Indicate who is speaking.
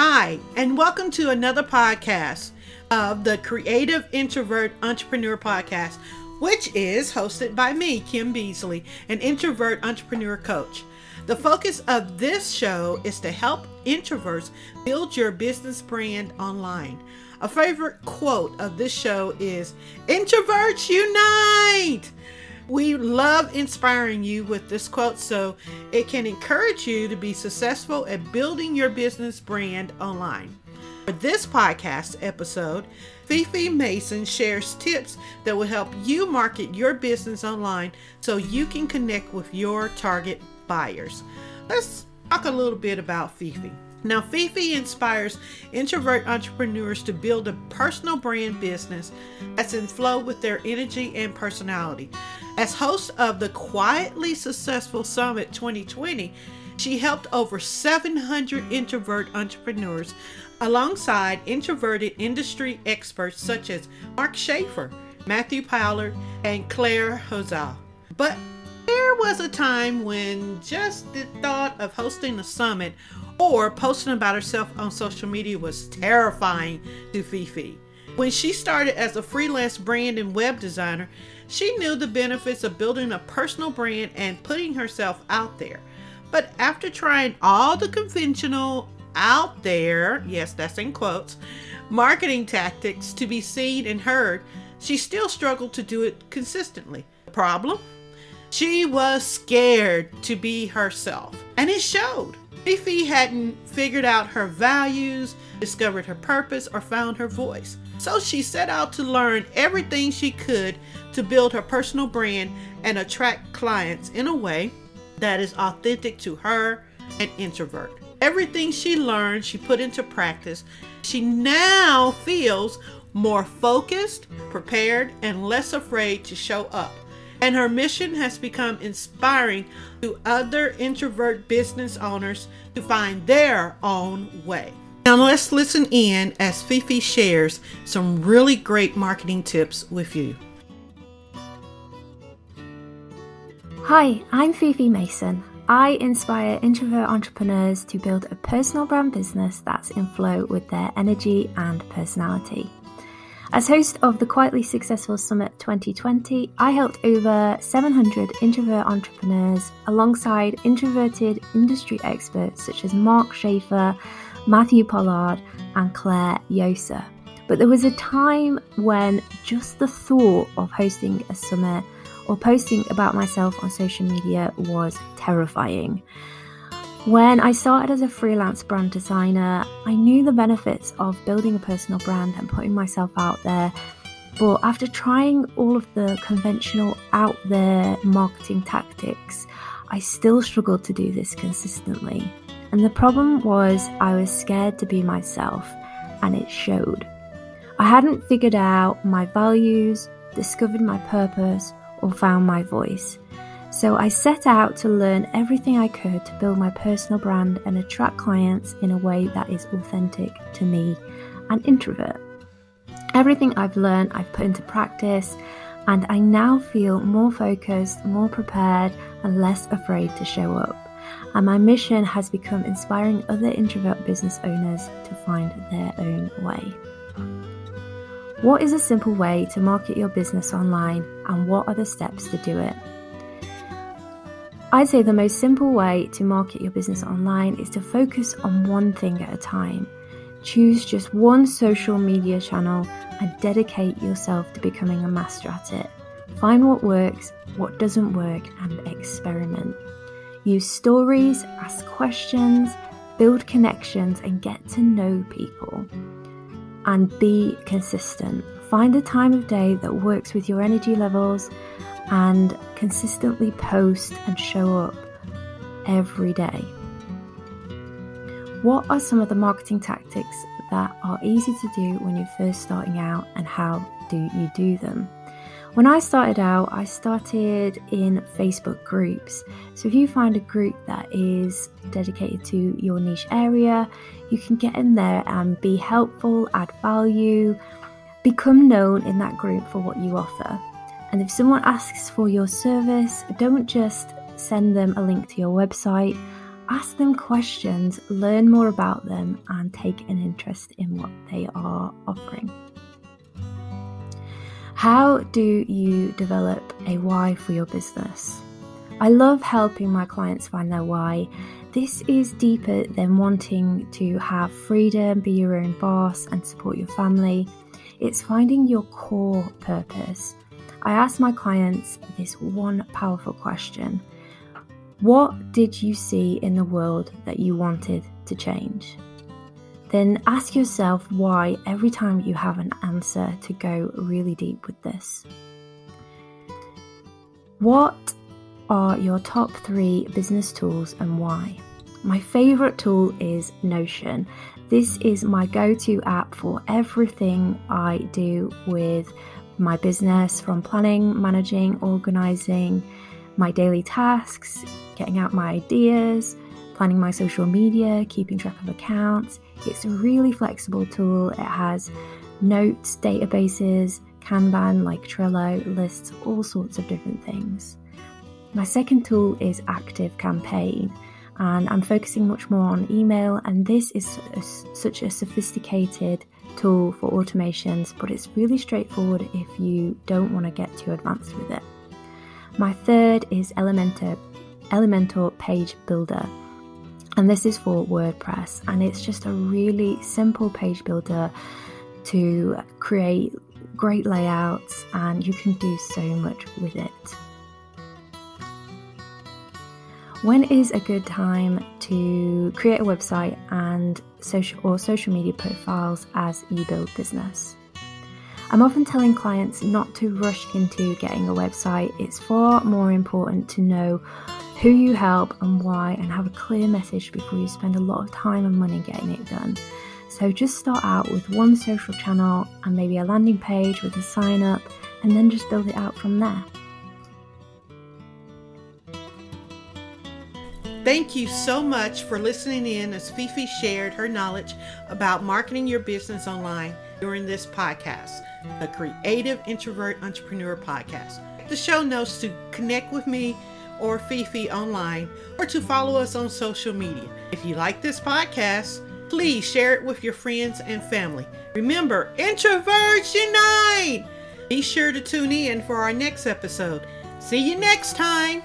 Speaker 1: Hi, and welcome to another podcast of the Creative Introvert Entrepreneur Podcast, which is hosted by me, Kim Beasley, an introvert entrepreneur coach. The focus of this show is to help introverts build your business brand online. A favorite quote of this show is Introverts Unite! We love inspiring you with this quote so it can encourage you to be successful at building your business brand online. For this podcast episode, Fifi Mason shares tips that will help you market your business online so you can connect with your target buyers. Let's talk a little bit about Fifi. Now, Fifi inspires introvert entrepreneurs to build a personal brand business that's in flow with their energy and personality. As host of the Quietly Successful Summit 2020, she helped over 700 introvert entrepreneurs alongside introverted industry experts such as Mark Schaefer, Matthew Pollard, and Clare Josa. But there was a time when just the thought of hosting a summit or posting about herself on social media was terrifying to Fifi. When she started as a freelance brand and web designer, she knew the benefits of building a personal brand and putting herself out there. But after trying all the conventional out there, yes, that's in quotes, marketing tactics to be seen and heard, she still struggled to do it consistently. Problem? She was scared to be herself, and it showed. Fifi hadn't figured out her values, discovered her purpose, or found her voice. So she set out to learn everything she could to build her personal brand and attract clients in a way that is authentic to her, an introvert. Everything she learned, she put into practice. She now feels more focused, prepared, and less afraid to show up and her mission has become inspiring to other introvert business owners to find their own way. Now, let's listen in as Fifi shares some really great marketing tips with you.
Speaker 2: Hi, I'm Fifi Mason. I inspire introvert entrepreneurs to build a personal brand business that's in flow with their energy and personality. As host of the Quietly Successful Summit 2020, I helped over 700 introvert entrepreneurs alongside introverted industry experts such as Mark Schaefer, Matthew Pollard, and Clare Josa. But there was a time when just the thought of hosting a summit or posting about myself on social media was terrifying. When I started as a freelance brand designer, I knew the benefits of building a personal brand and putting myself out there. But after trying all of the conventional out there marketing tactics, I still struggled to do this consistently. And the problem was, I was scared to be myself, and it showed. I hadn't figured out my values, discovered my purpose, or found my voice. So I set out to learn everything I could to build my personal brand and attract clients in a way that is authentic to me, an introvert. Everything I've learned, I've put into practice, and I now feel more focused, more prepared, and less afraid to show up. And my mission has become inspiring other introvert business owners to find their own way. What is a simple way to market your business online, and what are the steps to do it? I'd say the most simple way to market your business online is to focus on one thing at a time. Choose just one social media channel and dedicate yourself to becoming a master at it. Find what works, what doesn't work, and experiment. Use stories, ask questions, build connections, and get to know people. And be consistent. Find a time of day that works with your energy levels and consistently post and show up every day. What are some of the marketing tactics that are easy to do when you're first starting out, and how do you do them? When I started out, I started in Facebook groups. So if you find a group that is dedicated to your niche area, you can get in there and be helpful, add value, become known in that group for what you offer. And if someone asks for your service, don't just send them a link to your website. Ask them questions, learn more about them, and take an interest in what they are offering. How do you develop a why for your business? I love helping my clients find their why. This is deeper than wanting to have freedom, be your own boss, and support your family. It's finding your core purpose. I ask my clients this one powerful question What did you see in the world that you wanted to change? Then ask yourself why every time you have an answer to go really deep with this. What are your top three business tools and why? My favorite tool is Notion. This is my go to app for everything I do with my business from planning, managing, organizing my daily tasks, getting out my ideas, planning my social media, keeping track of accounts. It's a really flexible tool. It has notes, databases, Kanban like Trello, lists all sorts of different things. My second tool is Active Campaign, and I'm focusing much more on email. And this is a, such a sophisticated tool for automations, but it's really straightforward if you don't want to get too advanced with it. My third is Elementor, Elementor Page Builder and this is for WordPress, and it's just a really simple page builder to create great layouts, and you can do so much with it. When is a good time to create a website and social or social media profiles as you build business? I'm often telling clients not to rush into getting a website. It's far more important to know who you help and why, and have a clear message before you spend a lot of time and money getting it done. So just start out with one social channel and maybe a landing page with a sign up, and then just build it out from there.
Speaker 1: Thank you so much for listening in as Fifi shared her knowledge about marketing your business online during this podcast, the Creative Introvert Entrepreneur Podcast. The show notes to connect with me or Fifi online or to follow us on social media. If you like this podcast, please share it with your friends and family. Remember, introverts unite! Be sure to tune in for our next episode. See you next time!